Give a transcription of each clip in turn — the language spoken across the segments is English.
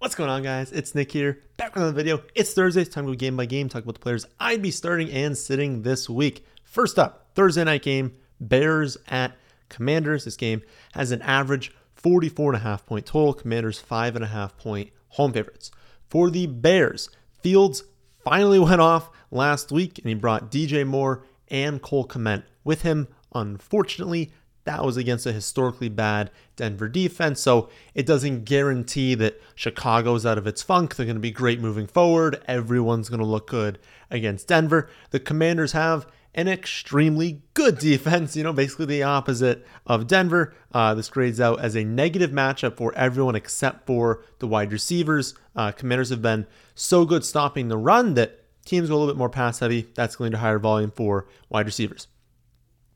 What's going on, guys? It's Nick here, back with another video. It's Thursday, it's time to go game by game, talk about the players I'd be starting and sitting this week. First up, Thursday night game, Bears at Commanders. This game has an average 44.5 point total, Commanders 5.5 point home favorites. For the Bears, Fields finally went off last week and he brought DJ Moore and Cole Kmet with him. Unfortunately, that was against a historically bad Denver defense. So it doesn't guarantee that Chicago's out of its funk. They're going to be great moving forward. Everyone's going to look good against Denver. The Commanders have an extremely good defense, you know, basically the opposite of Denver. Uh, this grades out as a negative matchup for everyone except for the wide receivers. Uh, commanders have been so good stopping the run that teams go a little bit more pass heavy. That's going to higher volume for wide receivers.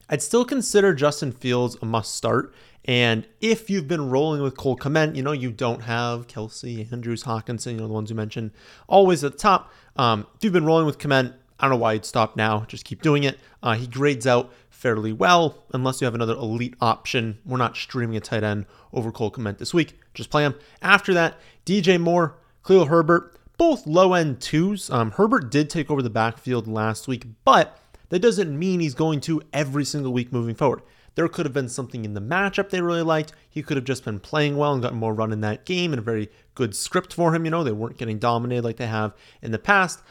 I'd still consider Justin Fields a must start. And if you've been rolling with Cole Kmet, you know, you don't have Kelce, Andrews, Hockenson, you know, the ones you mentioned, always at the top. Um, if you've been rolling with Kmet, I don't know why you'd stop now. Just keep doing it. Uh, he grades out fairly well, unless you have another elite option. We're not streaming a tight end over Cole Kmet this week. Just play him. After that, DJ Moore, Khalil Herbert, both low end twos. Um, Herbert did take over the backfield last week, but that doesn't mean he's going to every single week moving forward. There could have been something in the matchup they really liked. He could have just been playing well and gotten more run in that game and a very good script for him. You know, they weren't getting dominated like they have in the past.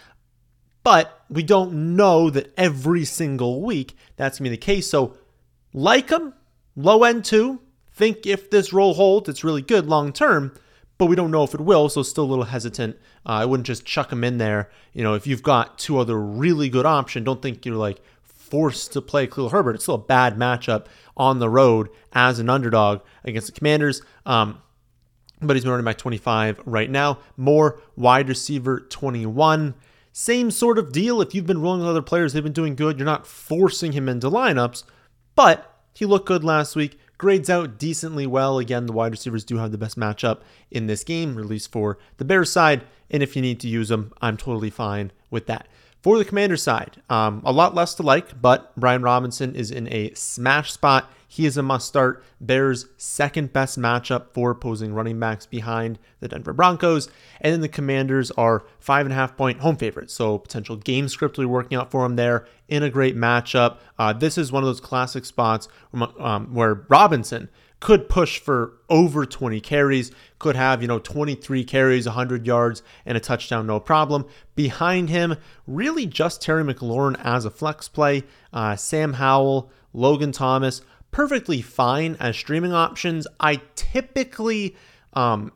But we don't know that every single week that's going to be the case. So, like him, low end two. Think if this role holds, it's really good long term but we don't know if it will, so still a little hesitant. Uh, I wouldn't just chuck him in there. You know, if you've got two other really good options, don't think you're like forced to play Khalil Herbert. It's still a bad matchup on the road as an underdog against the Commanders. Um, but he's been running back 25 right now. Moore wide receiver 21. Same sort of deal. If you've been rolling with other players, they've been doing good. You're not forcing him into lineups, but he looked good last week grades out decently well. Again, the wide receivers do have the best matchup in this game, at least for the Bears side. And if you need to use them, I'm totally fine with that. For the commander side, um, a lot less to like, but Brian Robinson is in a smash spot. He is a must start. Bears' second best matchup for opposing running backs behind the Denver Broncos. And then the Commanders are five and a half point home favorites. So potential game script will be working out for them there in a great matchup. Uh, this is one of those classic spots um, where Robinson could push for over 20 carries, could have, you know, 23 carries, 100 yards, and a touchdown, no problem. Behind him, really just Terry McLaurin as a flex play. Uh, Sam Howell, Logan Thomas, perfectly fine as streaming options. I typically, um,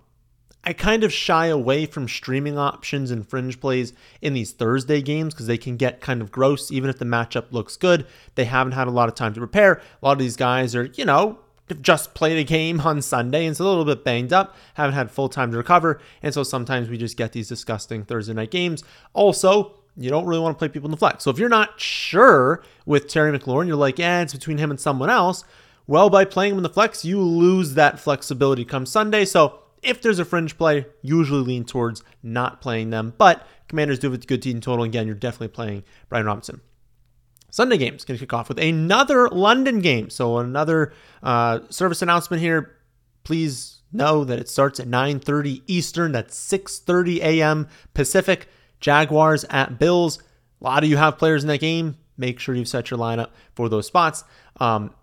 I kind of shy away from streaming options and fringe plays in these Thursday games because they can get kind of gross, even if the matchup looks good. They haven't had a lot of time to prepare. A lot of these guys are, you know, just played a game on Sunday and it's a little bit banged up, haven't had full time to recover. And so sometimes we just get these disgusting Thursday night games. Also, you don't really want to play people in the flex. So if you're not sure with Terry McLaurin, you're like, yeah, it's between him and someone else. Well, by playing him in the flex, you lose that flexibility come Sunday. So if there's a fringe play, usually lean towards not playing them. But Commanders do have a good team total. Again, you're definitely playing Brian Robinson. Sunday games going to kick off with another London game. So another uh, service announcement here. Please know that it starts at 9:30 Eastern. That's 6:30 a.m. Pacific. Jaguars at Bills. A lot of you have players in that game. Make sure you've set your lineup for those spots. Um,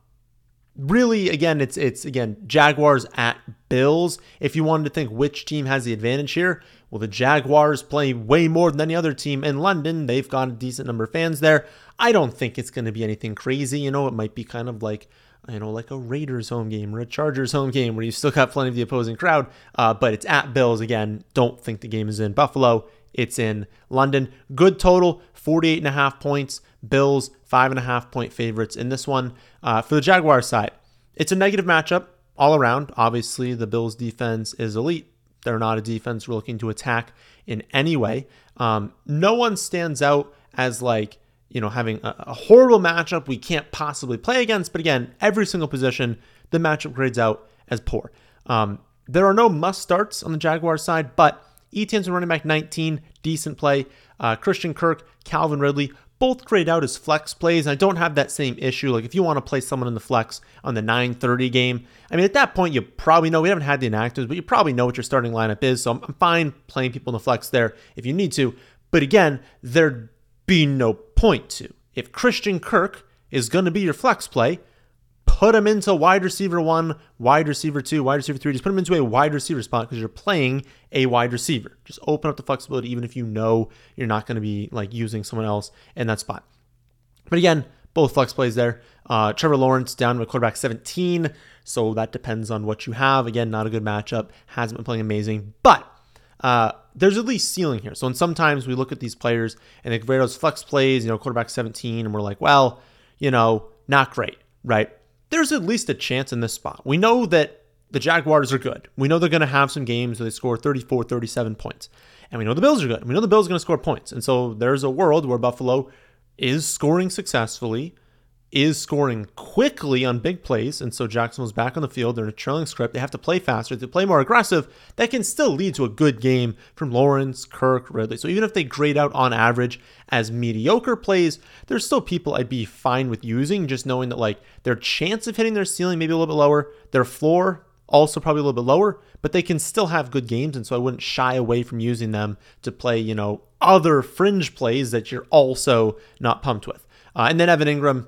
really, again, it's it's again Jaguars at Bills. If you wanted to think which team has the advantage here, well, the Jaguars play way more than any other team in London. They've got a decent number of fans there. I don't think it's going to be anything crazy. You know, it might be kind of like you know, like a Raiders home game or a Chargers home game where you still got plenty of the opposing crowd, uh, but it's at Bills again. Don't think the game is in Buffalo. It's in London. Good total, 48 and a half points. Bills, five and a half point favorites in this one. Uh, for the Jaguars side, it's a negative matchup all around. Obviously, the Bills defense is elite. They're not a defense we're looking to attack in any way. Um, no one stands out as like, you know, having a, a horrible matchup we can't possibly play against. But again, every single position, the matchup grades out as poor. Um, there are no must starts on the Jaguar side, but Etienne's running back 19, decent play. Uh, Christian Kirk, Calvin Ridley, both grade out as flex plays. And I don't have that same issue. Like if you want to play someone in the flex on the 9:30 game, I mean at that point you probably know we haven't had the inactives, but you probably know what your starting lineup is. So I'm fine playing people in the flex there if you need to. But again, there'd be no point to. If Christian Kirk is going to be your flex play, put him into wide receiver one, wide receiver two, wide receiver three. Just put him into a wide receiver spot because you're playing a wide receiver. Just open up the flexibility, even if you know you're not going to be like using someone else in that spot. But again, both flex plays there. Uh, Trevor Lawrence down to quarterback 17, so that depends on what you have. Again, not a good matchup. Hasn't been playing amazing, but uh, there's at least ceiling here. So, and sometimes we look at these players and grade those flex plays, you know, quarterback 17, and we're like, well, you know, not great, right? There's at least a chance in this spot. We know that the Jaguars are good. We know they're going to have some games where they score 34, 37 points. And we know the Bills are good. We know the Bills are going to score points. And so there's a world where Buffalo is scoring successfully is scoring quickly on big plays, and so Jacksonville's back on the field. They're in a trailing script. They have to play faster, They play more aggressive. That can still lead to a good game from Lawrence, Kirk, Ridley. So even if they grade out on average as mediocre plays, there's still people I'd be fine with using, just knowing that like their chance of hitting their ceiling maybe a little bit lower, their floor also probably a little bit lower, but they can still have good games, and so I wouldn't shy away from using them to play, you know, other fringe plays that you're also not pumped with. Uh, and then Evan Engram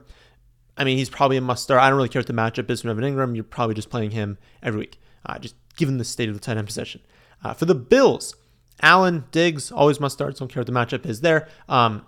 I mean, he's probably a must start. I don't really care what the matchup is from Evan Engram. You're probably just playing him every week, uh, just given the state of the tight end position. Uh, for the Bills, Allen, Diggs, always must start. Don't care what the matchup is there. Um,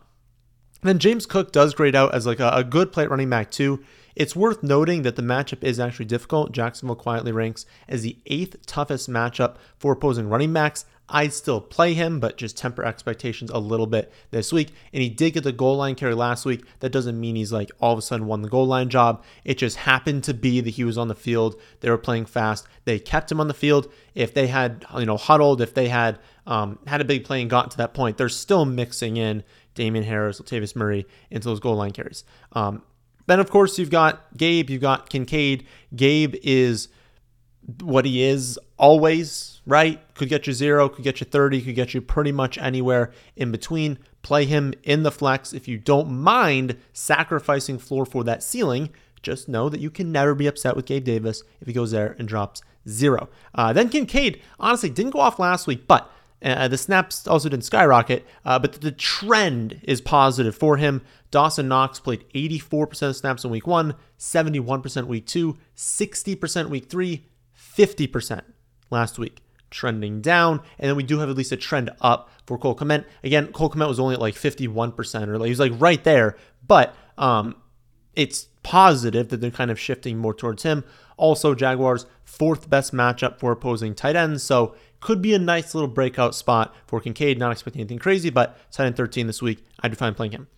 then James Cook does grade out as like a, a good play at running back too. It's worth noting that the matchup is actually difficult. Jacksonville quietly ranks as the eighth toughest matchup for opposing running backs. I'd still play him, but just temper expectations a little bit this week. And he did get the goal line carry last week. That doesn't mean he's like all of a sudden won the goal line job. It just happened to be that he was on the field. They were playing fast. They kept him on the field. If they had, you know, huddled, if they had um, had a big play and gotten to that point, they're still mixing in Damien Harris, Latavius Murray into those goal line carries. Um, then, of course, you've got Gabe, you've got Kincaid. Gabe is what he is always, right? Could get you zero, could get you 30, could get you pretty much anywhere in between. Play him in the flex. If you don't mind sacrificing floor for that ceiling, just know that you can never be upset with Gabe Davis if he goes there and drops zero. Uh, then Kincaid, honestly, didn't go off last week, but uh, the snaps also didn't skyrocket, uh, but the trend is positive for him. Dawson Knox played 84% of snaps in week one, 71% week two, 60% week three, 50% last week, trending down. And then we do have at least a trend up for Cole Kmet. Again, Cole Kmet was only at like 51%, or like, he was like right there, but um, it's positive that they're kind of shifting more towards him. Also, Jaguars' fourth best matchup for opposing tight ends. So could be a nice little breakout spot for Kincaid. Not expecting anything crazy, but tight end 13 this week. I'd be fine playing him.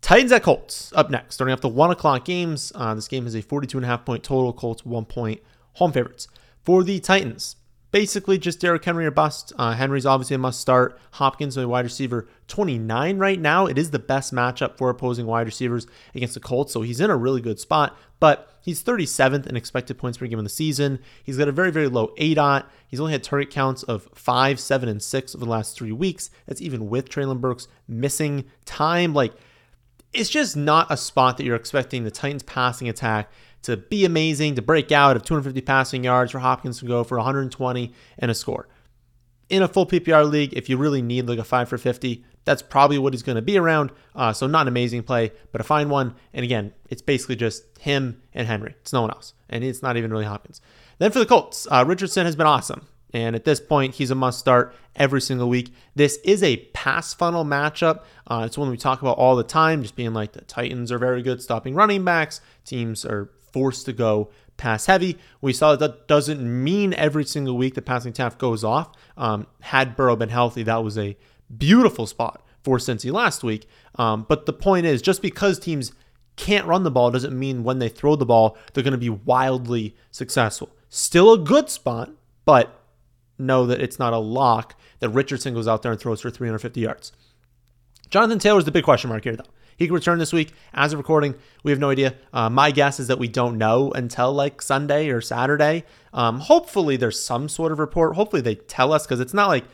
Titans at Colts up next, starting off the one o'clock games. Uh, this game has a 42 and a half point total. Colts one point home favorites for the Titans. Basically, just Derrick Henry or bust. Uh, Henry's obviously a must start. Hopkins, a wide receiver, 29 right now. It is the best matchup for opposing wide receivers against the Colts, so he's in a really good spot. But he's 37th in expected points per game in the season. He's got a very, very low ADOT. He's only had target counts of 5, 7, and 6 over the last three weeks. That's even with Treylon Burks missing time. Like, it's just not a spot that you're expecting the Titans passing attack to be amazing, to break out of 250 passing yards for Hopkins to go for 120 and a score. In a full PPR league, if you really need like a 5 for 50, that's probably what he's going to be around. Uh, so, not an amazing play, but a fine one. And again, it's basically just him and Henry. It's no one else. And it's not even really Hopkins. Then for the Colts, uh, Richardson has been awesome. And at this point, he's a must start every single week. This is a pass funnel matchup. Uh, it's one we talk about all the time, just being like the Titans are very good stopping running backs. Teams are forced to go pass heavy. We saw that, that doesn't mean every single week the passing attack goes off. Um, had Burrow been healthy, that was a beautiful spot for Cincy last week. Um, but the point is, just because teams can't run the ball doesn't mean when they throw the ball, they're going to be wildly successful. Still a good spot, but know that it's not a lock that Richardson goes out there and throws for 350 yards. Jonathan Taylor is the big question mark here, though. He could return this week. As of recording, we have no idea. Uh, my guess is that we don't know until like Sunday or Saturday. Um, hopefully, there's some sort of report. Hopefully, they tell us because it's not like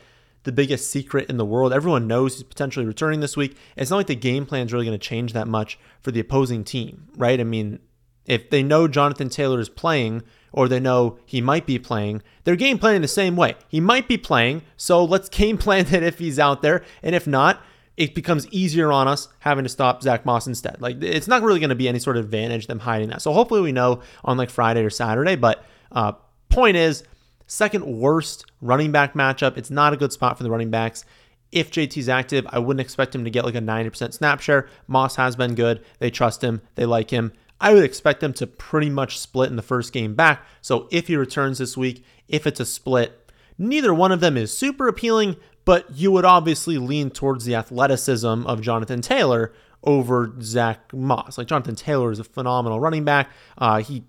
the biggest secret in the world. Everyone knows he's potentially returning this week. It's not like the game plan is really going to change that much for the opposing team, right? I mean, if they know Jonathan Taylor is playing or they know he might be playing, they're game planning the same way. He might be playing, so let's game plan it if he's out there. And if not, it becomes easier on us having to stop Zach Moss instead. Like it's not really going to be any sort of advantage them hiding that. So hopefully we know on like Friday or Saturday. But uh, point is, second worst running back matchup. It's not a good spot for the running backs. If JT's active, I wouldn't expect him to get like a 90% snap share. Moss has been good. They trust him. They like him. I would expect them to pretty much split in the first game back. So if he returns this week, if it's a split, neither one of them is super appealing, but you would obviously lean towards the athleticism of Jonathan Taylor over Zach Moss. Like Jonathan Taylor is a phenomenal running back. Uh, he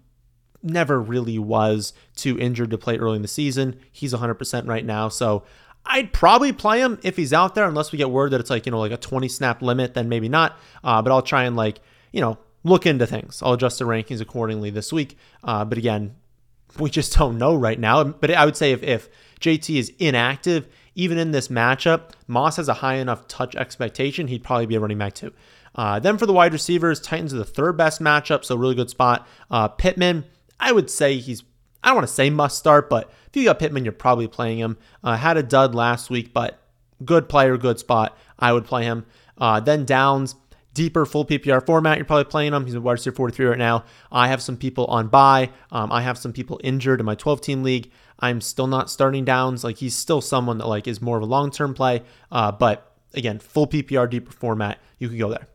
never really was too injured to play early in the season. He's 100% right now. So I'd probably play him if he's out there, unless we get word that it's like, you know, like a 20 snap limit, then maybe not. Uh, but I'll try and like, you know, look into things. I'll adjust the rankings accordingly this week. Uh, but again, we just don't know right now. But I would say if, if JT is inactive, even in this matchup, Moss has a high enough touch expectation. He'd probably be a running back too. Uh, then for the wide receivers, Titans are the third best matchup, so really good spot. Uh, Pittman, I would say he's, I don't want to say must start, but if you got Pittman, you're probably playing him. Uh, had a dud last week, but good player, good spot. I would play him. Uh, then Downs, deeper full PPR format, you're probably playing him. He's a wide receiver 43 right now. I have some people on buy. Um, I have some people injured in my 12 team league. I'm still not starting Downs. Like he's still someone that like is more of a long term play. Uh, but again, full PPR deeper format, you could go there.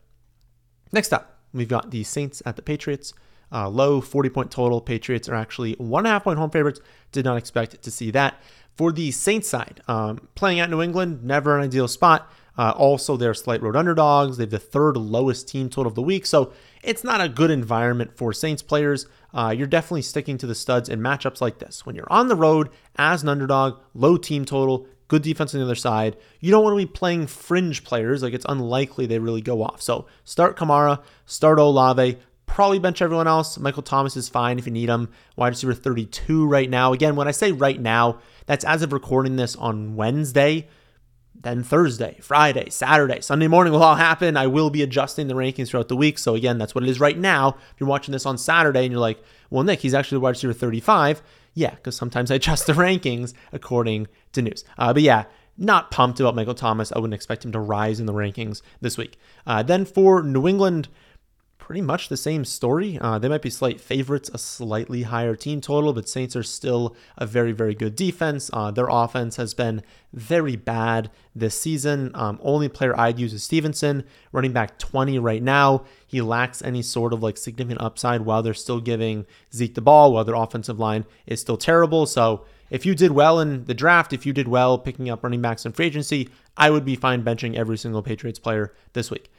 Next up, we've got the Saints at the Patriots. Uh, low 40 point total. Patriots are actually one and a half point home favorites. Did not expect to see that. For the Saints side, um, playing at New England, never an ideal spot. Uh, also, they're slight road underdogs. They have the third lowest team total of the week. So it's not a good environment for Saints players. Uh, you're definitely sticking to the studs in matchups like this. When you're on the road as an underdog, low team total, good defense on the other side, you don't want to be playing fringe players. Like it's unlikely they really go off. So start Kamara, start Olave, probably bench everyone else. Michael Thomas is fine if you need him. Wide receiver 32 right now. Again, when I say right now, that's as of recording this on Wednesday then Thursday, Friday, Saturday, Sunday morning will all happen. I will be adjusting the rankings throughout the week. So again, that's what it is right now. If you're watching this on Saturday and you're like, well, Nick, he's actually the wide receiver 35. Yeah, because sometimes I adjust the rankings according to news. Uh, but yeah, not pumped about Michael Thomas. I wouldn't expect him to rise in the rankings this week. Uh, then for New England, pretty much the same story. Uh, they might be slight favorites, a slightly higher team total, but Saints are still a very, very good defense. Uh, their offense has been very bad this season. Um, only player I'd use is Stevenson, running back 20 right now. He lacks any sort of like significant upside while they're still giving Zeke the ball, while their offensive line is still terrible. So if you did well in the draft, if you did well picking up running backs in free agency, I would be fine benching every single Patriots player this week.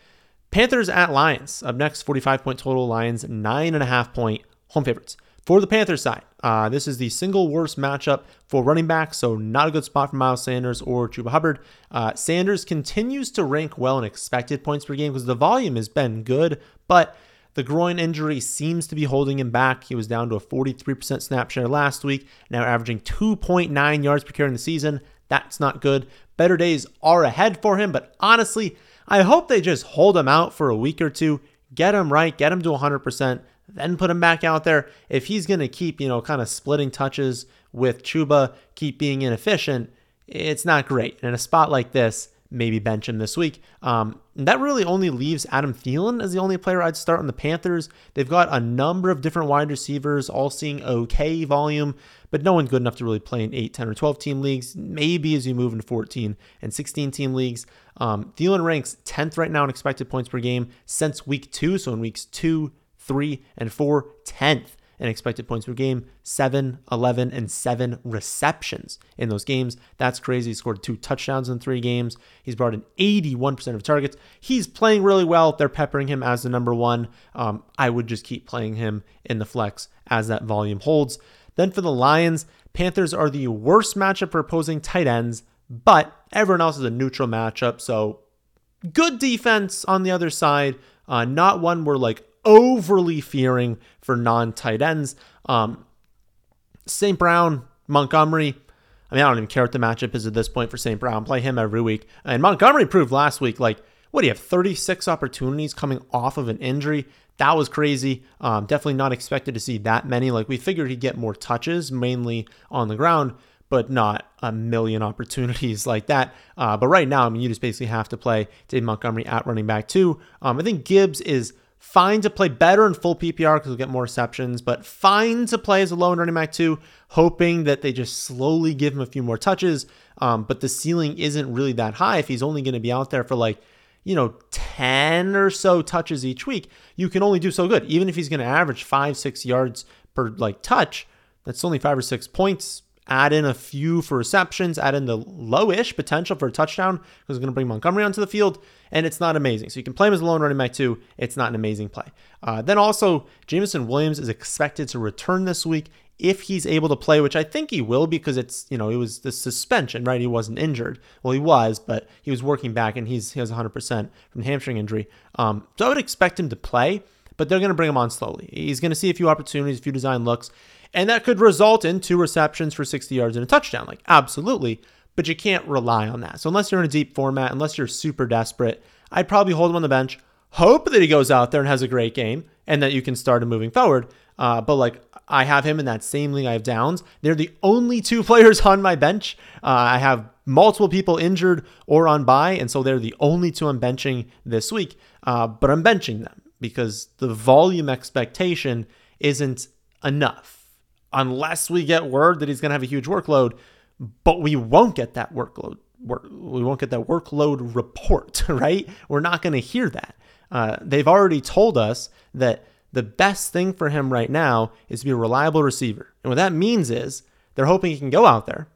Panthers at Lions. Up next, 45 point total. Lions, nine and a half point home favorites. For the Panthers side, uh, this is the single worst matchup for running back, so not a good spot for Miles Sanders or Chuba Hubbard. Uh, Sanders continues to rank well in expected points per game because the volume has been good, but the groin injury seems to be holding him back. He was down to a 43% snap share last week, now averaging 2.9 yards per carry in the season. That's not good. Better days are ahead for him, but honestly, I hope they just hold him out for a week or two, get him right, get him to 100%, then put him back out there. If he's going to keep, you know, kind of splitting touches with Chuba, keep being inefficient, it's not great. In a spot like this, maybe bench him this week. Um, that really only leaves Adam Thielen as the only player I'd start on the Panthers. They've got a number of different wide receivers, all seeing okay volume, but no one good enough to really play in 8, 10, or 12 team leagues. Maybe as you move into 14 and 16 team leagues. Um, Thielen ranks 10th right now in expected points per game since week two. So in weeks two, three, and four, 10th and expected points per game, 7, 11, and 7 receptions in those games. That's crazy. He scored two touchdowns in three games. He's brought in 81% of targets. He's playing really well. They're peppering him as the number one. Um, I would just keep playing him in the flex as that volume holds. Then for the Lions, Panthers are the worst matchup for opposing tight ends, but everyone else is a neutral matchup. So good defense on the other side. Uh, not one where like overly fearing for non tight ends. Um, St. Brown, Montgomery, I mean, I don't even care what the matchup is at this point for St. Brown. Play him every week. And Montgomery proved last week, like, what do you have, 36 opportunities coming off of an injury? That was crazy. Um, definitely not expected to see that many. Like, we figured he'd get more touches, mainly on the ground, but not a million opportunities like that. Uh, but right now, I mean, you just basically have to play Dave Montgomery at running back, too. Um, I think Gibbs is fine to play better in full PPR because he'll get more receptions, but fine to play as a low end running back too, hoping that they just slowly give him a few more touches. Um, but the ceiling isn't really that high if he's only going to be out there for like, you know, 10 or so touches each week. You can only do so good. Even if he's going to average five, six yards per like touch, that's only five or six points add in a few for receptions, add in the lowish potential for a touchdown because it's going to bring Montgomery onto the field, and it's not amazing. So you can play him as a lone running back too. It's not an amazing play. Uh, then also, Jameson Williams is expected to return this week if he's able to play, which I think he will because it's, you know, it was the suspension, right? He wasn't injured. Well, he was, but he was working back and he's he has 100% from hamstring injury. Um, so I would expect him to play, but they're going to bring him on slowly. He's going to see a few opportunities, a few design looks, and that could result in two receptions for 60 yards and a touchdown. Like, absolutely. But you can't rely on that. So, unless you're in a deep format, unless you're super desperate, I'd probably hold him on the bench, hope that he goes out there and has a great game and that you can start him moving forward. Uh, but, like, I have him in that same league I have Downs. They're the only two players on my bench. Uh, I have multiple people injured or on bye, and so they're the only two I'm benching this week. Uh, but I'm benching them because the volume expectation isn't enough unless we get word that he's going to have a huge workload, but we won't get that workload. We won't get that workload report, right? We're not going to hear that. Uh, they've already told us that the best thing for him right now is to be a reliable receiver. And what that means is they're hoping he can go out there,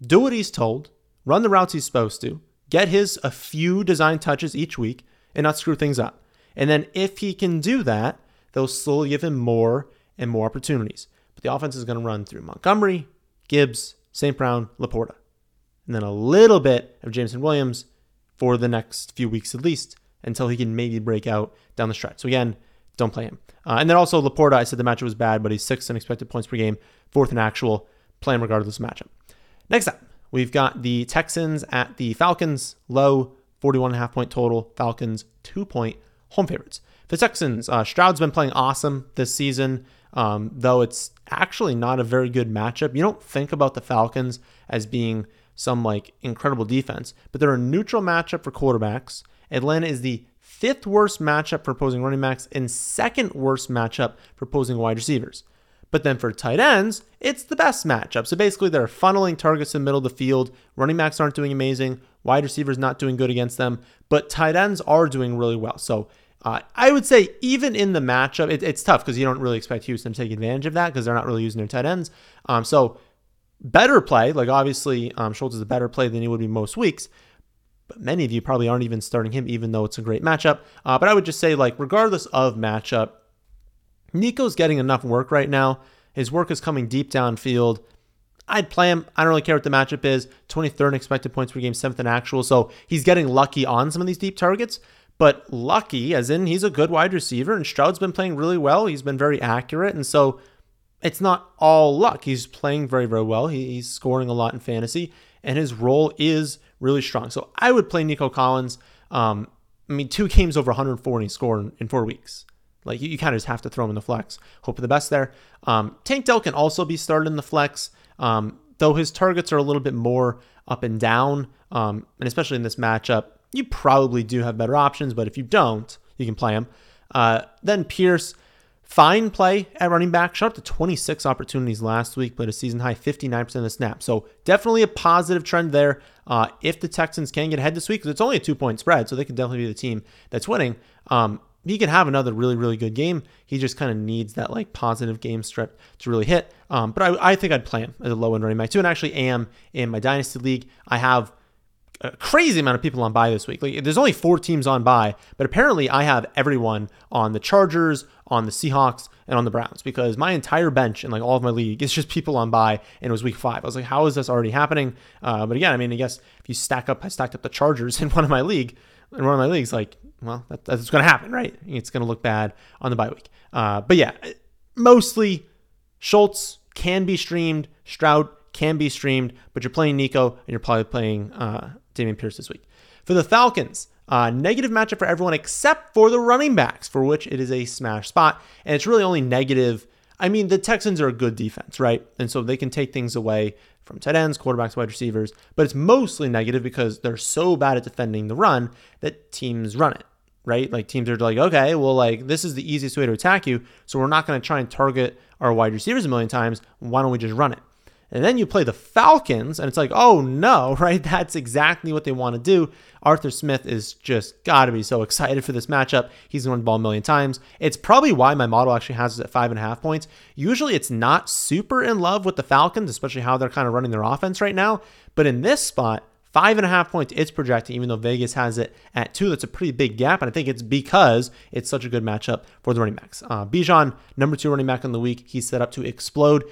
do what he's told, run the routes he's supposed to, get his a few design touches each week, and not screw things up. And then if he can do that, they'll slowly give him more and more opportunities. The offense is going to run through Montgomery, Gibbs, St. Brown, Laporta, and then a little bit of Jameson Williams for the next few weeks at least until he can maybe break out down the stretch. So again, don't play him. Uh, and then also Laporta, I said the matchup was bad, but he's sixth in expected points per game, fourth in actual. Play him regardless of matchup. Next up, we've got the Texans at the Falcons, low 41.5 point total. Falcons, two point home favorites. For the Texans, uh, Stroud's been playing awesome this season um, though it's actually not a very good matchup. You don't think about the Falcons as being some like incredible defense, but they're a neutral matchup for quarterbacks. Atlanta is the fifth worst matchup for opposing running backs and second worst matchup for opposing wide receivers. But then for tight ends, it's the best matchup. So basically, they're funneling targets in the middle of the field. Running backs aren't doing amazing. Wide receivers not doing good against them. But tight ends are doing really well. So uh, I would say even in the matchup, it, it's tough because you don't really expect Houston to take advantage of that because they're not really using their tight ends. Um, so better play, like obviously um, Schultz is a better play than he would be most weeks. But many of you probably aren't even starting him, even though it's a great matchup. Uh, but I would just say, like, regardless of matchup, Nico's getting enough work right now. His work is coming deep downfield. I'd play him. I don't really care what the matchup is. 23rd expected points per game, 7th in actual. So he's getting lucky on some of these deep targets but lucky, as in he's a good wide receiver, and Stroud's been playing really well. He's been very accurate, and so it's not all luck. He's playing very, very well. He, he's scoring a lot in fantasy, and his role is really strong. So I would play Nico Collins. Um, I mean, two games over 140 score in, in four weeks. Like you, you kind of just have to throw him in the flex. Hope for the best there. Um, Tank Dell can also be started in the flex, um, though his targets are a little bit more up and down, um, and especially in this matchup you probably do have better options, but if you don't, you can play him. Uh, then Pierce, fine play at running back, shot up to 26 opportunities last week, played a season high 59% of the snap. So definitely a positive trend there. Uh, if the Texans can get ahead this week, because it's only a two point spread, so they can definitely be the team that's winning. Um, he can have another really, really good game. He just kind of needs that like positive game strip to really hit. Um, but I, I, think I'd play him as a low end running back too, and actually am in my dynasty league. I have a crazy amount of people on buy this week. Like there's only four teams on buy, but apparently I have everyone on the Chargers, on the Seahawks, and on the Browns because my entire bench and like all of my league is just people on buy, and it was week five. I was like, how is this already happening? Uh, but again, I mean, I guess if you stack up, I stacked up the Chargers in one of my league, in one of my leagues, like, well, that, that's going to happen, right? It's going to look bad on the bye week. Uh, but yeah, mostly Schultz can be streamed. Stroud can be streamed, but you're playing Nico and you're probably playing uh, Dameon Pierce this week. For the Falcons, uh, negative matchup for everyone except for the running backs, for which it is a smash spot. And it's really only negative. I mean, the Texans are a good defense, right? And so they can take things away from tight ends, quarterbacks, wide receivers, but it's mostly negative because they're so bad at defending the run that teams run it, right? Like teams are like, okay, well, like this is the easiest way to attack you, so we're not going to try and target our wide receivers a million times. Why don't we just run it? And then you play the Falcons, and it's like, oh no, right? That's exactly what they want to do. Arthur Smith is just got to be so excited for this matchup. He's going to ball a million times. It's probably why my model actually has it at five and a half points. Usually it's not super in love with the Falcons, especially how they're kind of running their offense right now. But in this spot, Five and a half points it's projecting, even though Vegas has it at two. That's a pretty big gap. And I think it's because it's such a good matchup for the running backs. Uh, Bijan, number two running back in the week, he's set up to explode.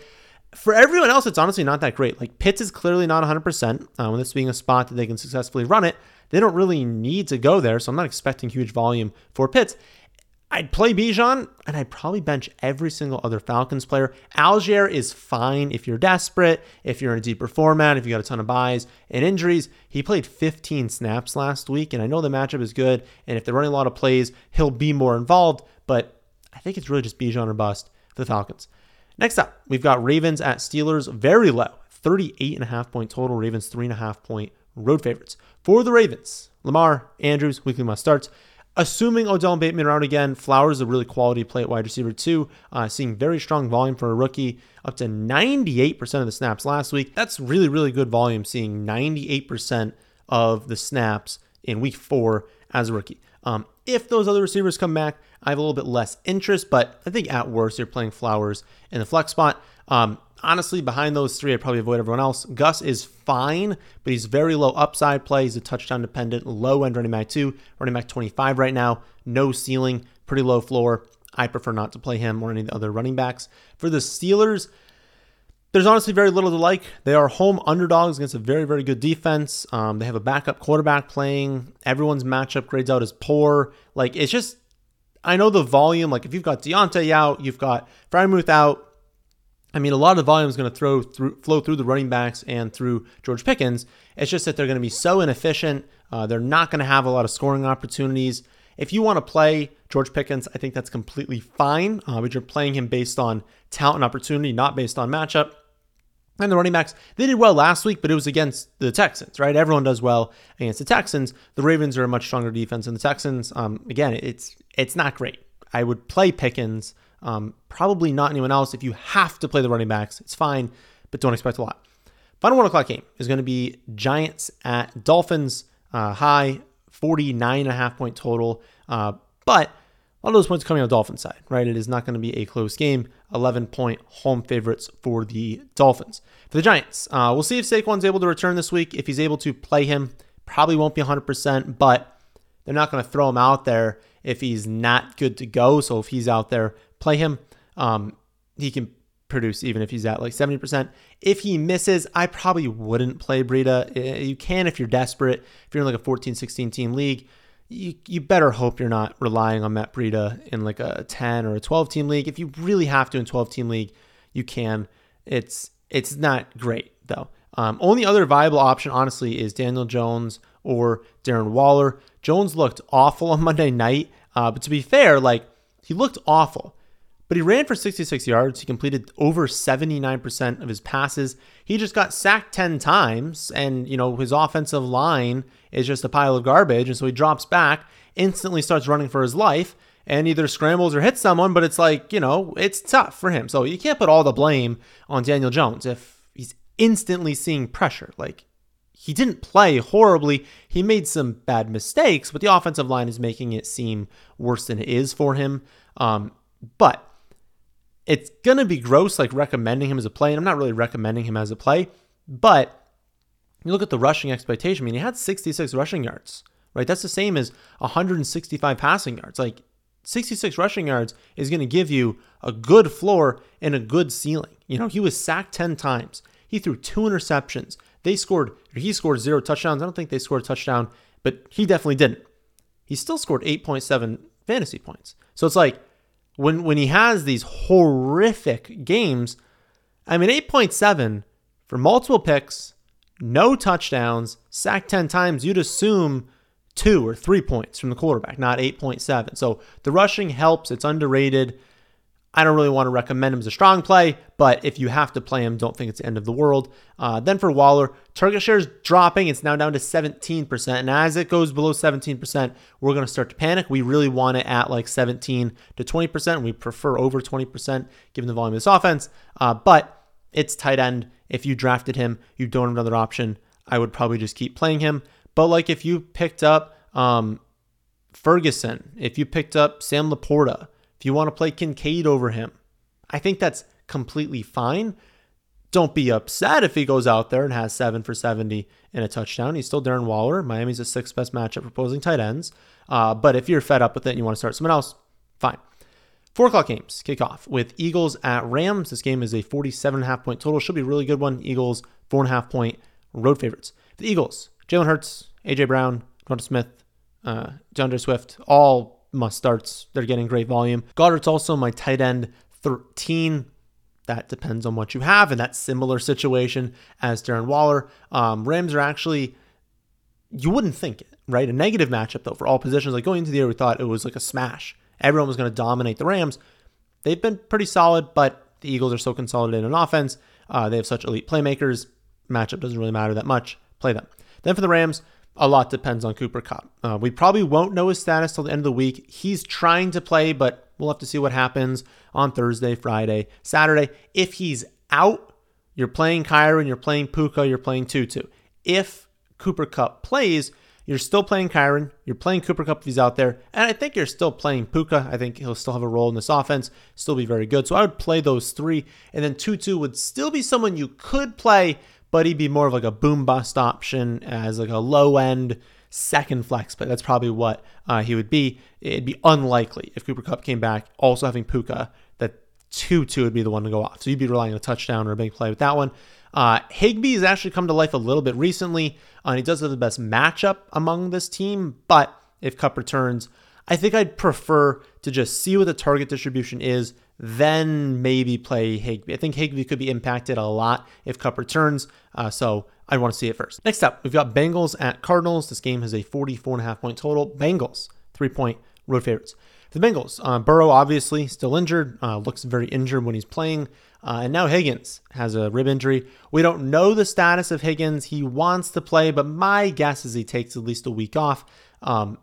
For everyone else, it's honestly not that great. Like Pitts is clearly not 100%. Uh, when this being a spot that they can successfully run it, they don't really need to go there. So I'm not expecting huge volume for Pitts. I'd play Bijan and I'd probably bench every single other Falcons player. Allgeier is fine if you're desperate, if you're in a deeper format, if you got a ton of buys and injuries. He played 15 snaps last week, and I know the matchup is good. And if they're running a lot of plays, he'll be more involved. But I think it's really just Bijan or bust for the Falcons. Next up, we've got Ravens at Steelers, very low, 38 and a half point total. Ravens three and a half point road favorites for the Ravens. Lamar Andrews weekly must starts. Assuming Odell and Bateman around again, Flowers is a really quality play at wide receiver too. Uh, seeing very strong volume for a rookie, up to 98% of the snaps last week. That's really, really good volume, seeing 98% of the snaps in week four as a rookie. Um, if those other receivers come back, I have a little bit less interest, but I think at worst, you're playing Flowers in the flex spot. Um, honestly, behind those three, I'd probably avoid everyone else. Gus is fine, but he's very low upside play. He's a touchdown dependent, low end running back two, running back 25 right now, no ceiling, pretty low floor. I prefer not to play him or any of the other running backs. For the Steelers, there's honestly very little to like. They are home underdogs against a very, very good defense. Um, they have a backup quarterback playing. Everyone's matchup grades out as poor. Like, it's just, I know the volume. Like, if you've got Diontae out, you've got Freiermuth out, I mean, a lot of the volume is going to throw through, flow through the running backs and through George Pickens. It's just that they're going to be so inefficient. Uh, they're not going to have a lot of scoring opportunities. If you want to play George Pickens, I think that's completely fine. Uh, but you're playing him based on talent and opportunity, not based on matchup. And the running backs, they did well last week, but it was against the Texans, right? Everyone does well against the Texans. The Ravens are a much stronger defense than the Texans. Um, again, it's it's not great. I would play Pickens um, probably not anyone else. If you have to play the running backs, it's fine, but don't expect a lot. Final one o'clock game is going to be Giants at Dolphins. Uh, high 49 and a half point total. Uh, but a lot of those points coming on Dolphins side, right? It is not going to be a close game. 11 point home favorites for the Dolphins. For the Giants, uh, we'll see if Saquon's able to return this week. If he's able to play him, probably won't be 100%, but they're not going to throw him out there if he's not good to go. So if he's out there, play him. Um, he can produce even if he's at like 70%. If he misses, I probably wouldn't play Breida. Eh, you can if you're desperate. If you're in like a 14, 16 team league, you, you better hope you're not relying on Matt Breida in like a 10 or a 12 team league. If you really have to in 12 team league, you can. It's it's not great though. Um, only other viable option, honestly, is Daniel Jones or Darren Waller. Jones looked awful on Monday night, uh, but to be fair, like he looked awful. But he ran for 66 yards. He completed over 79% of his passes. He just got sacked 10 times, and you know his offensive line is just a pile of garbage. And so he drops back, instantly starts running for his life, and either scrambles or hits someone. But it's like you know it's tough for him. So you can't put all the blame on Daniel Jones if he's instantly seeing pressure. Like he didn't play horribly. He made some bad mistakes, but the offensive line is making it seem worse than it is for him. Um, but it's to be gross, like recommending him as a play. And I'm not really recommending him as a play, but you look at the rushing expectation. I mean, he had 66 rushing yards, right? That's the same as 165 passing yards. Like 66 rushing yards is going to give you a good floor and a good ceiling. You know, he was sacked 10 times. He threw two interceptions. They scored, he scored zero touchdowns. I don't think they scored a touchdown, but he definitely didn't. He still scored 8.7 fantasy points. So it's like when when he has these horrific games, I mean 8.7 for multiple picks, no touchdowns, sacked 10 times, you'd assume two or three points from the quarterback, not 8.7. So the rushing helps. It's underrated. I don't really want to recommend him as a strong play, but if you have to play him, don't think it's the end of the world. Uh, then for Waller, target share is dropping. It's now down to 17%. And as it goes below 17%, we're going to start to panic. We really want it at like 17 to 20%. We prefer over 20% given the volume of this offense. Uh, but it's tight end. If you drafted him, you don't have another option. I would probably just keep playing him. But like if you picked up um, Ferguson, if you picked up Sam LaPorta, if you want to play Kincaid over him, I think that's completely fine. Don't be upset if he goes out there and has seven for 70 and a touchdown. He's still Darren Waller. Miami's the sixth best matchup for opposing tight ends. Uh, but if you're fed up with it and you want to start someone else, fine. Four o'clock games kick off with Eagles at Rams. This game is a 47.5 point total. Should be a really good one. Eagles, four and a half point road favorites. The Eagles, Jalen Hurts, A.J. Brown, Devonta Smith, uh, D'Andre Swift, all must starts. They're getting great volume. Goedert's also my tight end 13. That depends on what you have in that similar situation as Darren Waller. Um, Rams are actually, you wouldn't think it, right? A negative matchup, though, for all positions. Like going into the year, we thought it was like a smash. Everyone was going to dominate the Rams. They've been pretty solid, but the Eagles are so consolidated in offense. Uh, they have such elite playmakers. Matchup doesn't really matter that much. Play them. Then for the Rams, a lot depends on Cooper Kupp. Uh, we probably won't know his status till the end of the week. He's trying to play, but we'll have to see what happens on Thursday, Friday, Saturday. If he's out, you're playing Kyren, you're playing Puka, you're playing Tutu. If Cooper Kupp plays, you're still playing Kyren, you're playing Cooper Kupp if he's out there, and I think you're still playing Puka. I think he'll still have a role in this offense, still be very good. So I would play those three, and then Tutu would still be someone you could play but he'd be more of like a boom bust option as like a low end second flex but That's probably what uh, he would be. It'd be unlikely if Cooper Kupp came back, also having Puka, that Tutu would be the one to go off. So you'd be relying on a touchdown or a big play with that one. Uh, Higbee has actually come to life a little bit recently. Uh, he does have the best matchup among this team, but if Kupp returns, I think I'd prefer to just see what the target distribution is, then maybe play Higbee. I think Higbee could be impacted a lot if Kupp returns, uh, so I want to see it first. Next up, we've got Bengals at Cardinals. This game has a 44.5 point total. Bengals, three point road favorites. The Bengals, uh, Burrow obviously still injured, uh, looks very injured when he's playing. Uh, and now Higgins has a rib injury. We don't know the status of Higgins. He wants to play, but my guess is he takes at least a week off. Um,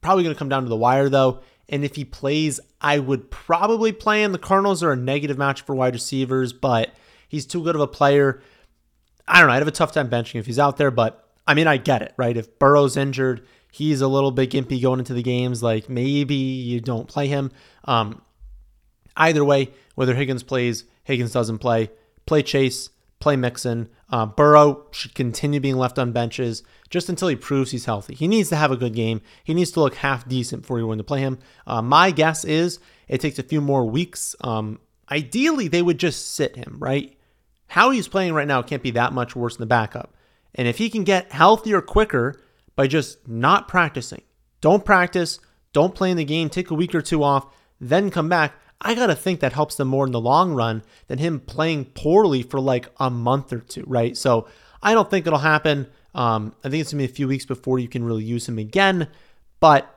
Probably going to come down to the wire though. And if he plays, I would probably play him. The Cardinals are a negative match for wide receivers, but he's too good of a player. I don't know. I'd have a tough time benching if he's out there, but I mean, I get it, right? If Burrow's injured, he's a little bit gimpy going into the games. Like maybe you don't play him. Um, either way, whether Higgins plays, Higgins doesn't play, play Chase, play Mixon. Uh, Burrow should continue being left on benches just until he proves he's healthy. He needs to have a good game. He needs to look half decent before you're to play him. Uh, my guess is it takes a few more weeks. Um, ideally, they would just sit him, right? How he's playing right now can't be that much worse than the backup. And if he can get healthier quicker by just not practicing, don't practice, don't play in the game, take a week or two off, then come back, I got to think that helps them more in the long run than him playing poorly for like a month or two, right? So I don't think it'll happen. Um, I think it's going to be a few weeks before you can really use him again, but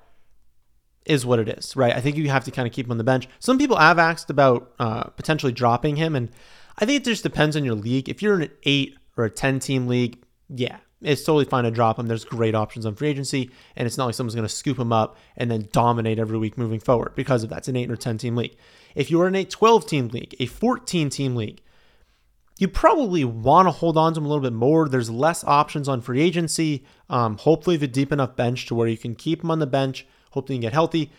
is what it is, right? I think you have to kind of keep him on the bench. Some people have asked about uh, potentially dropping him, and I think it just depends on your league. If you're in an eight or a 10 team league, yeah, it's totally fine to drop him. There's great options on free agency, and it's not like someone's going to scoop him up and then dominate every week moving forward because of that. It's an 8 or 10 team league. If you're in a 12 team league, a 14 team league, you probably want to hold on to him a little bit more. There's less options on free agency. Um, hopefully, the deep enough bench to where you can keep him on the bench, hopefully, you can get healthy.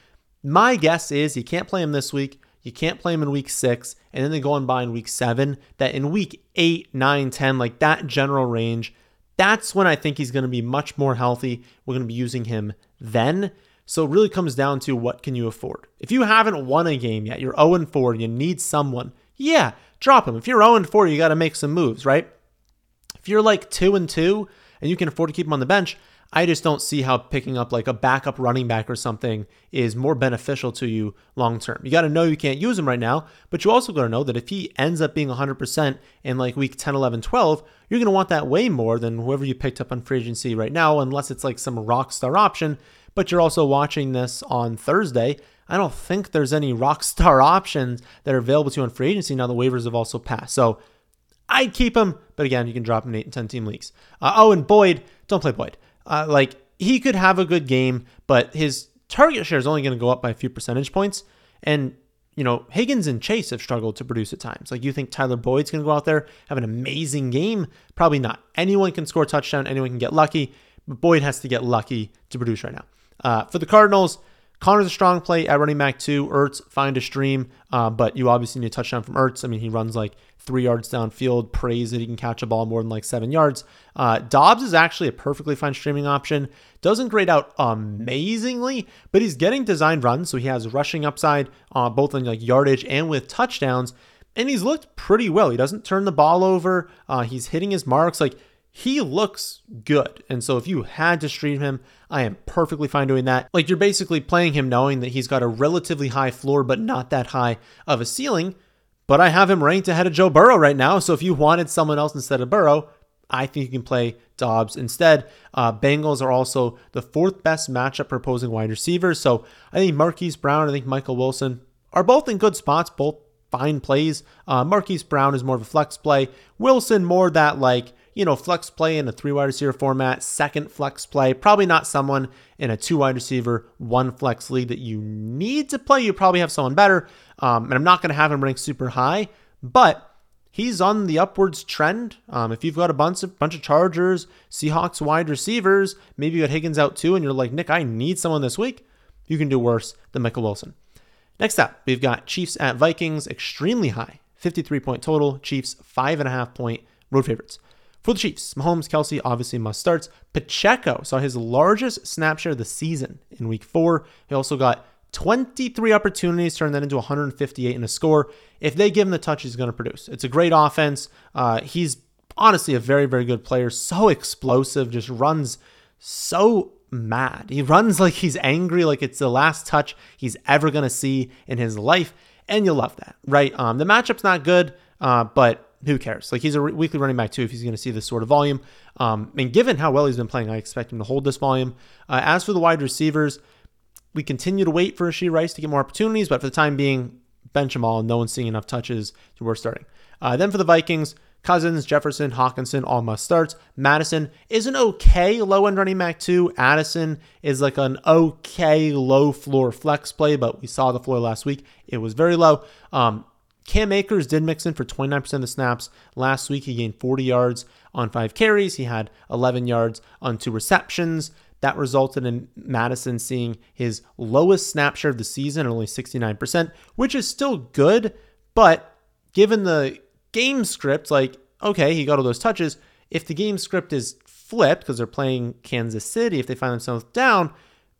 My guess is you can't play him this week. You can't play him in week six, and then they go and buy in week seven. That in week eight, nine, 10, like that general range, that's when I think he's going to be much more healthy. We're going to be using him then. So it really comes down to what can you afford. If you haven't won a game yet, you're 0 4 and you need someone, yeah, drop him. If you're 0 4, you got to make some moves, right? If you're like 2 and 2 and you can afford to keep him on the bench, I just don't see how picking up like a backup running back or something is more beneficial to you long term. You got to know you can't use him right now, but you also got to know that if he ends up being 100% in like week 10, 11, 12, you're going to want that way more than whoever you picked up on free agency right now, unless it's like some rock star option. But you're also watching this on Thursday. I don't think there's any rock star options that are available to you on free agency now the waivers have also passed. So I'd keep him, but again, you can drop him in 8 and 10 team leagues. Uh, oh, and Boyd, don't play Boyd. Uh, like he could have a good game, but his target share is only going to go up by a few percentage points. And you know, Higgins and Chase have struggled to produce at times. Like you think Tyler Boyd's going to go out there have an amazing game? Probably not. Anyone can score a touchdown. Anyone can get lucky, but Boyd has to get lucky to produce right now. Uh, for the Cardinals, Conner's a strong play at running back two. Ertz find a stream, uh, but you obviously need a touchdown from Ertz. I mean, he runs like three yards downfield, praise that he can catch a ball more than like seven yards. Uh, Dobbs is actually a perfectly fine streaming option. Doesn't grade out amazingly, but he's getting designed runs, so he has rushing upside, uh, both in like yardage and with touchdowns. And he's looked pretty well. He doesn't turn the ball over. Uh, he's hitting his marks. Like he looks good. And so if you had to stream him, I am perfectly fine doing that. Like you're basically playing him knowing that he's got a relatively high floor, but not that high of a ceiling. But I have him ranked ahead of Joe Burrow right now. So if you wanted someone else instead of Burrow, I think you can play Dobbs instead. Uh, Bengals are also the fourth best matchup for opposing wide receivers. So I think Marquise Brown, I think Michael Wilson are both in good spots, both fine plays. Uh, Marquise Brown is more of a flex play. Wilson more that like you know, flex play in a three wide receiver format, second flex play, probably not someone in a two wide receiver, one flex league that you need to play. You probably have someone better. Um, and I'm not going to have him rank super high, but he's on the upwards trend. Um, if you've got a bunch of bunch of Chargers, Seahawks wide receivers, maybe you got Higgins out too, and you're like, Nick, I need someone this week. You can do worse than Michael Wilson. Next up, we've got Chiefs at Vikings, extremely high, 53 point total. Chiefs five and a half point road favorites. For the Chiefs, Mahomes, Kelce obviously must starts. Pacheco saw his largest snap share of the season in week four. He also got 23 opportunities, turned that into 158 in a score. If they give him the touch, he's going to produce. It's a great offense. Uh, he's honestly a very, very good player. So explosive, just runs so mad. He runs like he's angry, like it's the last touch he's ever going to see in his life. And you'll love that, right? Um, the matchup's not good, uh, but who cares? Like he's a weekly running back too. If he's going to see this sort of volume, um, and given how well he's been playing, I expect him to hold this volume. Uh, as for the wide receivers, we continue to wait for Rashee Rice to get more opportunities, but for the time being, bench them all. No one's seeing enough touches to worth starting. Uh, then for the Vikings, Cousins, Jefferson, Hockenson, all must starts. Mattison is an okay low end running back too. Addison is like an okay low floor flex play, but we saw the floor last week. It was very low. Um, Cam Akers did mix in for 29% of the snaps. Last week, he gained 40 yards on five carries. He had 11 yards on two receptions. That resulted in Mattison seeing his lowest snap share of the season only 69%, which is still good. But given the game script, like, okay, he got all those touches. If the game script is flipped because they're playing Kansas City, if they find themselves down,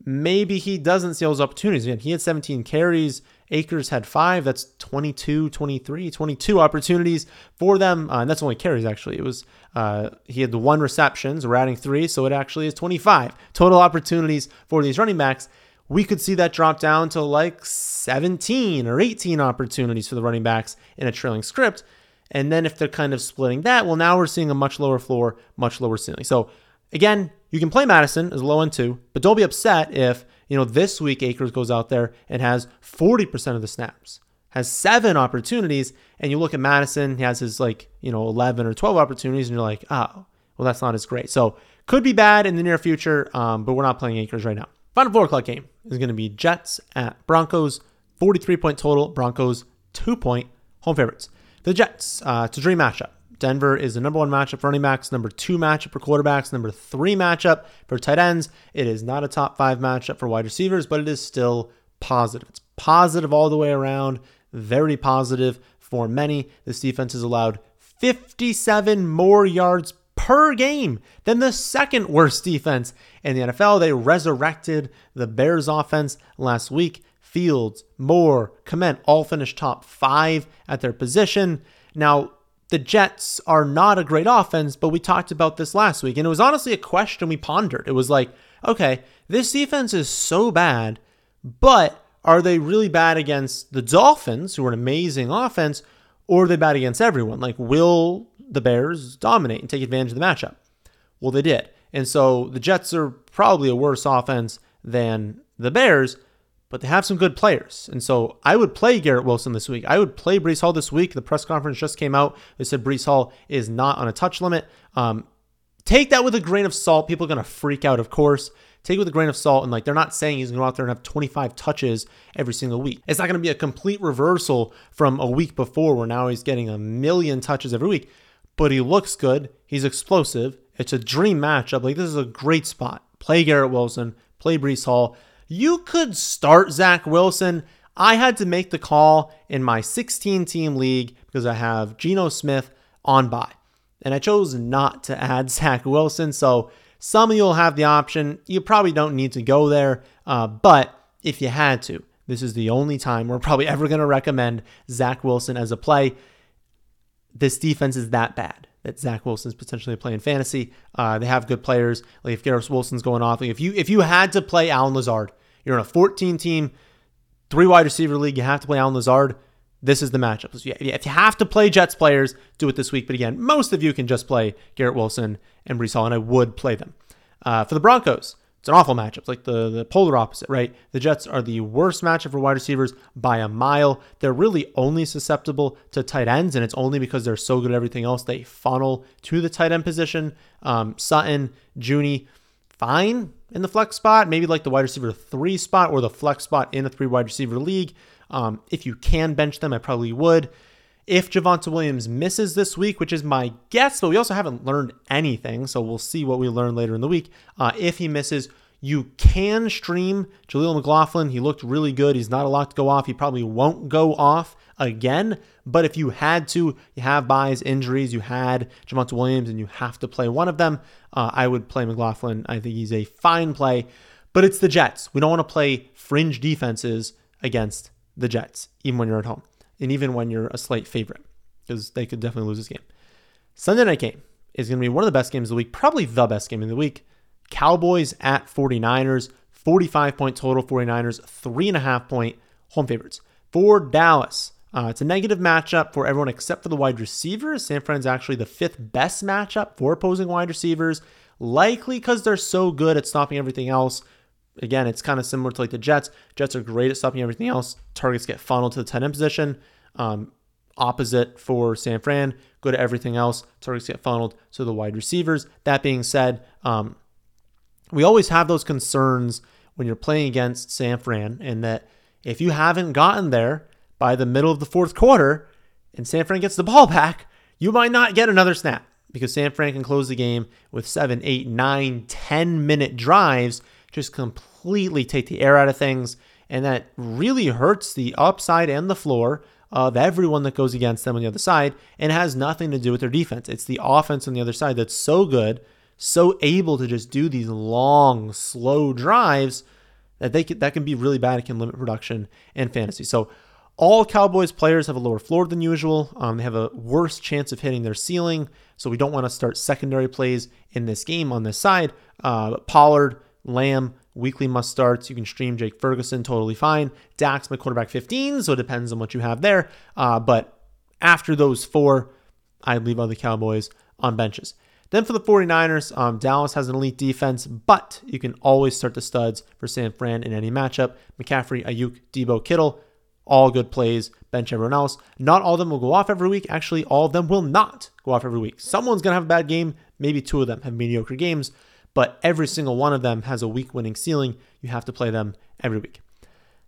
maybe he doesn't see all those opportunities. Again, he had 17 carries. Akers had five. That's 22, 23, 22 opportunities for them. Uh, and that's only carries, actually. It was, uh, he had the one receptions. We're adding three. So it actually is 25 total opportunities for these running backs. We could see that drop down to like 17 or 18 opportunities for the running backs in a trailing script. And then if they're kind of splitting that, well, now we're seeing a much lower floor, much lower ceiling. So again, you can play Mattison as low end two, but don't be upset if you know, this week Akers goes out there and has 40% of the snaps, has seven opportunities, and you look at Mattison, he has his like, you know, 11 or 12 opportunities, and you're like, oh, well, that's not as great. So could be bad in the near future, um, but we're not playing Akers right now. Final four o'clock game is going to be Jets at Broncos, 43 point total. Broncos, two point home favorites. The Jets, uh, it's a dream matchup. Denver is the number one matchup for running backs, number two matchup for quarterbacks, number three matchup for tight ends. It is not a top five matchup for wide receivers, but it is still positive. It's positive all the way around, very positive for many. This defense has allowed 57 more yards per game than the second worst defense in the NFL. They resurrected the Bears offense last week. Fields, Moore, Kmet all finished top five at their position. Now, the Jets are not a great offense, but we talked about this last week. And it was honestly a question we pondered. It was like, okay, this defense is so bad, but are they really bad against the Dolphins, who are an amazing offense, or are they bad against everyone? Like, will the Bears dominate and take advantage of the matchup? Well, they did. And so the Jets are probably a worse offense than the Bears, but they have some good players. And so I would play Garrett Wilson this week. I would play Breece Hall this week. The press conference just came out. They said Breece Hall is not on a touch limit. Um, take that with a grain of salt. People are going to freak out, of course. Take it with a grain of salt. And like, they're not saying he's going to go out there and have 25 touches every single week. It's not going to be a complete reversal from a week before where now he's getting a million touches every week. But he looks good. He's explosive. It's a dream matchup. Like, this is a great spot. Play Garrett Wilson, play Breece Hall. You could start Zach Wilson. I had to make the call in my 16 team league because I have Geno Smith on bye. And I chose not to add Zach Wilson. So some of you will have the option. You probably don't need to go there. Uh, but if you had to, this is the only time we're probably ever going to recommend Zach Wilson as a play. This defense is that bad that Zach Wilson's potentially playing fantasy. Uh, they have good players. Like if Garrett Wilson's going off, like if you if you had to play Allen Lazard, you're in a 14 team, three wide receiver league, you have to play Allen Lazard. This is the matchup. So if you have to play Jets players, do it this week. But again, most of you can just play Garrett Wilson and Breece Hall, and I would play them. Uh, for the Broncos, it's an awful matchup. It's like the, the polar opposite, right? The Jets are the worst matchup for wide receivers by a mile. They're really only susceptible to tight ends, and it's only because they're so good at everything else. They funnel to the tight end position. Um, Sutton, Jeudy, fine in the flex spot, maybe like the wide receiver three spot or the flex spot in a three wide receiver league. Um, if you can bench them, I probably would. If Javonte Williams misses this week, which is my guess, but we also haven't learned anything, so we'll see what we learn later in the week. Uh, if he misses, you can stream Jaleel McLaughlin. He looked really good. He's not a lot to go off. He probably won't go off again. But if you had to, you have buys, injuries, you had Javonte Williams, and you have to play one of them, uh, I would play McLaughlin. I think he's a fine play. But it's the Jets. We don't want to play fringe defenses against the Jets, even when you're at home and even when you're a slight favorite, because they could definitely lose this game. Sunday night game is going to be one of the best games of the week, probably the best game of the week. Cowboys at 49ers, 45 point total, 49ers, three and a half point home favorites. For Dallas, uh, it's a negative matchup for everyone except for the wide receivers. San Fran's actually the fifth best matchup for opposing wide receivers, likely because they're so good at stopping everything else. Again, it's kind of similar to like the Jets. Jets are great at stopping everything else. Targets get funneled to the tight end position. Um, opposite for San Fran, go to everything else. Targets get funneled to the wide receivers. That being said, um, we always have those concerns when you're playing against San Fran, and that if you haven't gotten there by the middle of the fourth quarter and San Fran gets the ball back, you might not get another snap because San Fran can close the game with seven, eight, nine, 10 minute drives just completely take the air out of things. And that really hurts the upside and the floor of everyone that goes against them on the other side and has nothing to do with their defense. It's the offense on the other side that's so good, so able to just do these long, slow drives that they can, that can be really bad. It can limit production and fantasy. So all Cowboys players have a lower floor than usual. Um, they have a worse chance of hitting their ceiling. So we don't want to start secondary plays in this game on this side. Uh, Pollard Lamb, weekly must starts. You can stream Jake Ferguson, totally fine. Dak's, my quarterback 15, so it depends on what you have there. Uh, but after those four, I'd leave other Cowboys on benches. Then for the 49ers, um, Dallas has an elite defense, but you can always start the studs for San Fran in any matchup. McCaffrey, Aiyuk, Deebo, Kittle, all good plays. Bench everyone else. Not all of them will go off every week. Actually, all of them will not go off every week. Someone's going to have a bad game. Maybe two of them have mediocre games but every single one of them has a week winning ceiling. You have to play them every week.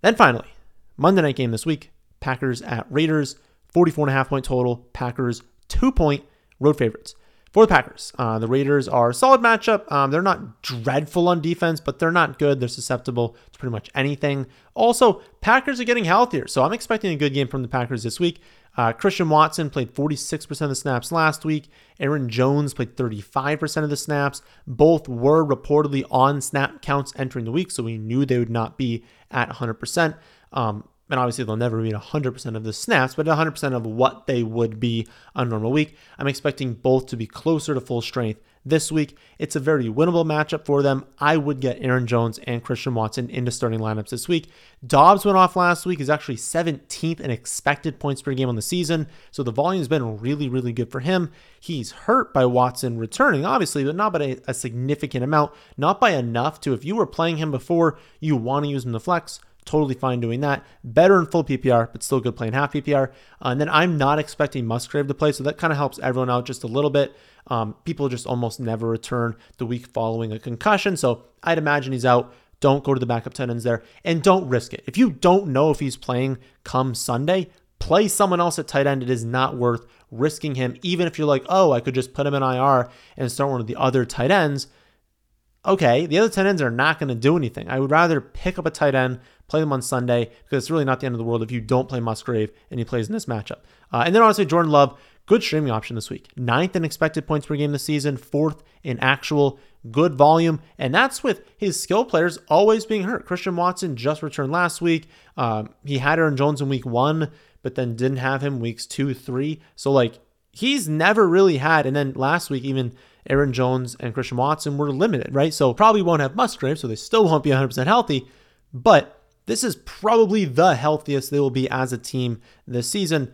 Then finally, Monday night game this week Packers at Raiders, 44 and a half point total. Packers, two point road favorites. For the Packers, uh, the Raiders are a solid matchup. Um, they're not dreadful on defense, but they're not good. They're susceptible to pretty much anything. Also, Packers are getting healthier, so I'm expecting a good game from the Packers this week. Uh, Christian Watson played 46% of the snaps last week. Aaron Jones played 35% of the snaps. Both were reportedly on snap counts entering the week, so we knew they would not be at 100%. Um, and obviously they'll never be 100% of the snaps, but 100% of what they would be on normal week. I'm expecting both to be closer to full strength this week. It's a very winnable matchup for them. I would get Aaron Jones and Christian Watson into starting lineups this week. Doubs went off last week, is actually 17th in expected points per game on the season, so the volume's been really, really good for him. He's hurt by Watson returning, obviously, but not by a, a significant amount, not by enough to if you were playing him before, you want to use him to flex totally fine doing that. Better in full PPR, but still good playing half PPR. Uh, and then I'm not expecting Musgrave to play, so that kind of helps everyone out just a little bit. Um, people just almost never return the week following a concussion, so I'd imagine he's out. Don't go to the backup tight ends there, and don't risk it. If you don't know if he's playing come Sunday, play someone else at tight end. It is not worth risking him, even if you're like, oh, I could just put him in IR and start one of the other tight ends okay, the other tight ends are not going to do anything. I would rather pick up a tight end, play them on Sunday, because it's really not the end of the world if you don't play Musgrave and he plays in this matchup. Uh, and then honestly, Jordan Love, good streaming option this week. Ninth in expected points per game this season, fourth in actual, good volume. And that's with his skill players always being hurt. Christian Watson just returned last week. Um, he had Aaron Jones in week one, but then didn't have him weeks two, three. So, like, he's never really had, and then last week, even Aaron Jones and Christian Watson were limited, right? So probably won't have Musgrave, so they still won't be 100% healthy. But this is probably the healthiest they will be as a team this season.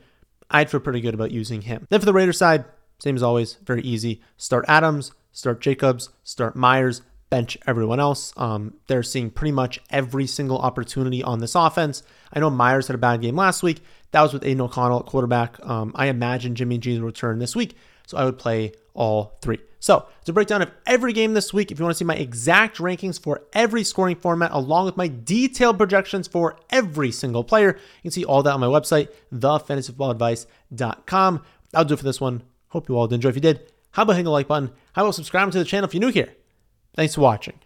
I'd feel pretty good about using him. Then for the Raiders side, same as always, very easy. Start Adams, start Jacobs, start Meyers, bench everyone else. Um, they're seeing pretty much every single opportunity on this offense. I know Meyers had a bad game last week. That was with Aidan O'Connell at quarterback. Um, I imagine Jimmy G will return this week, so I would play all three. So, it's a breakdown of every game this week. If you want to see my exact rankings for every scoring format, along with my detailed projections for every single player, you can see all that on my website, thefantasyfootballadvice.com. That'll do it for this one. Hope you all did enjoy. If you did, how about hitting the like button? How about subscribing to the channel if you're new here? Thanks for watching.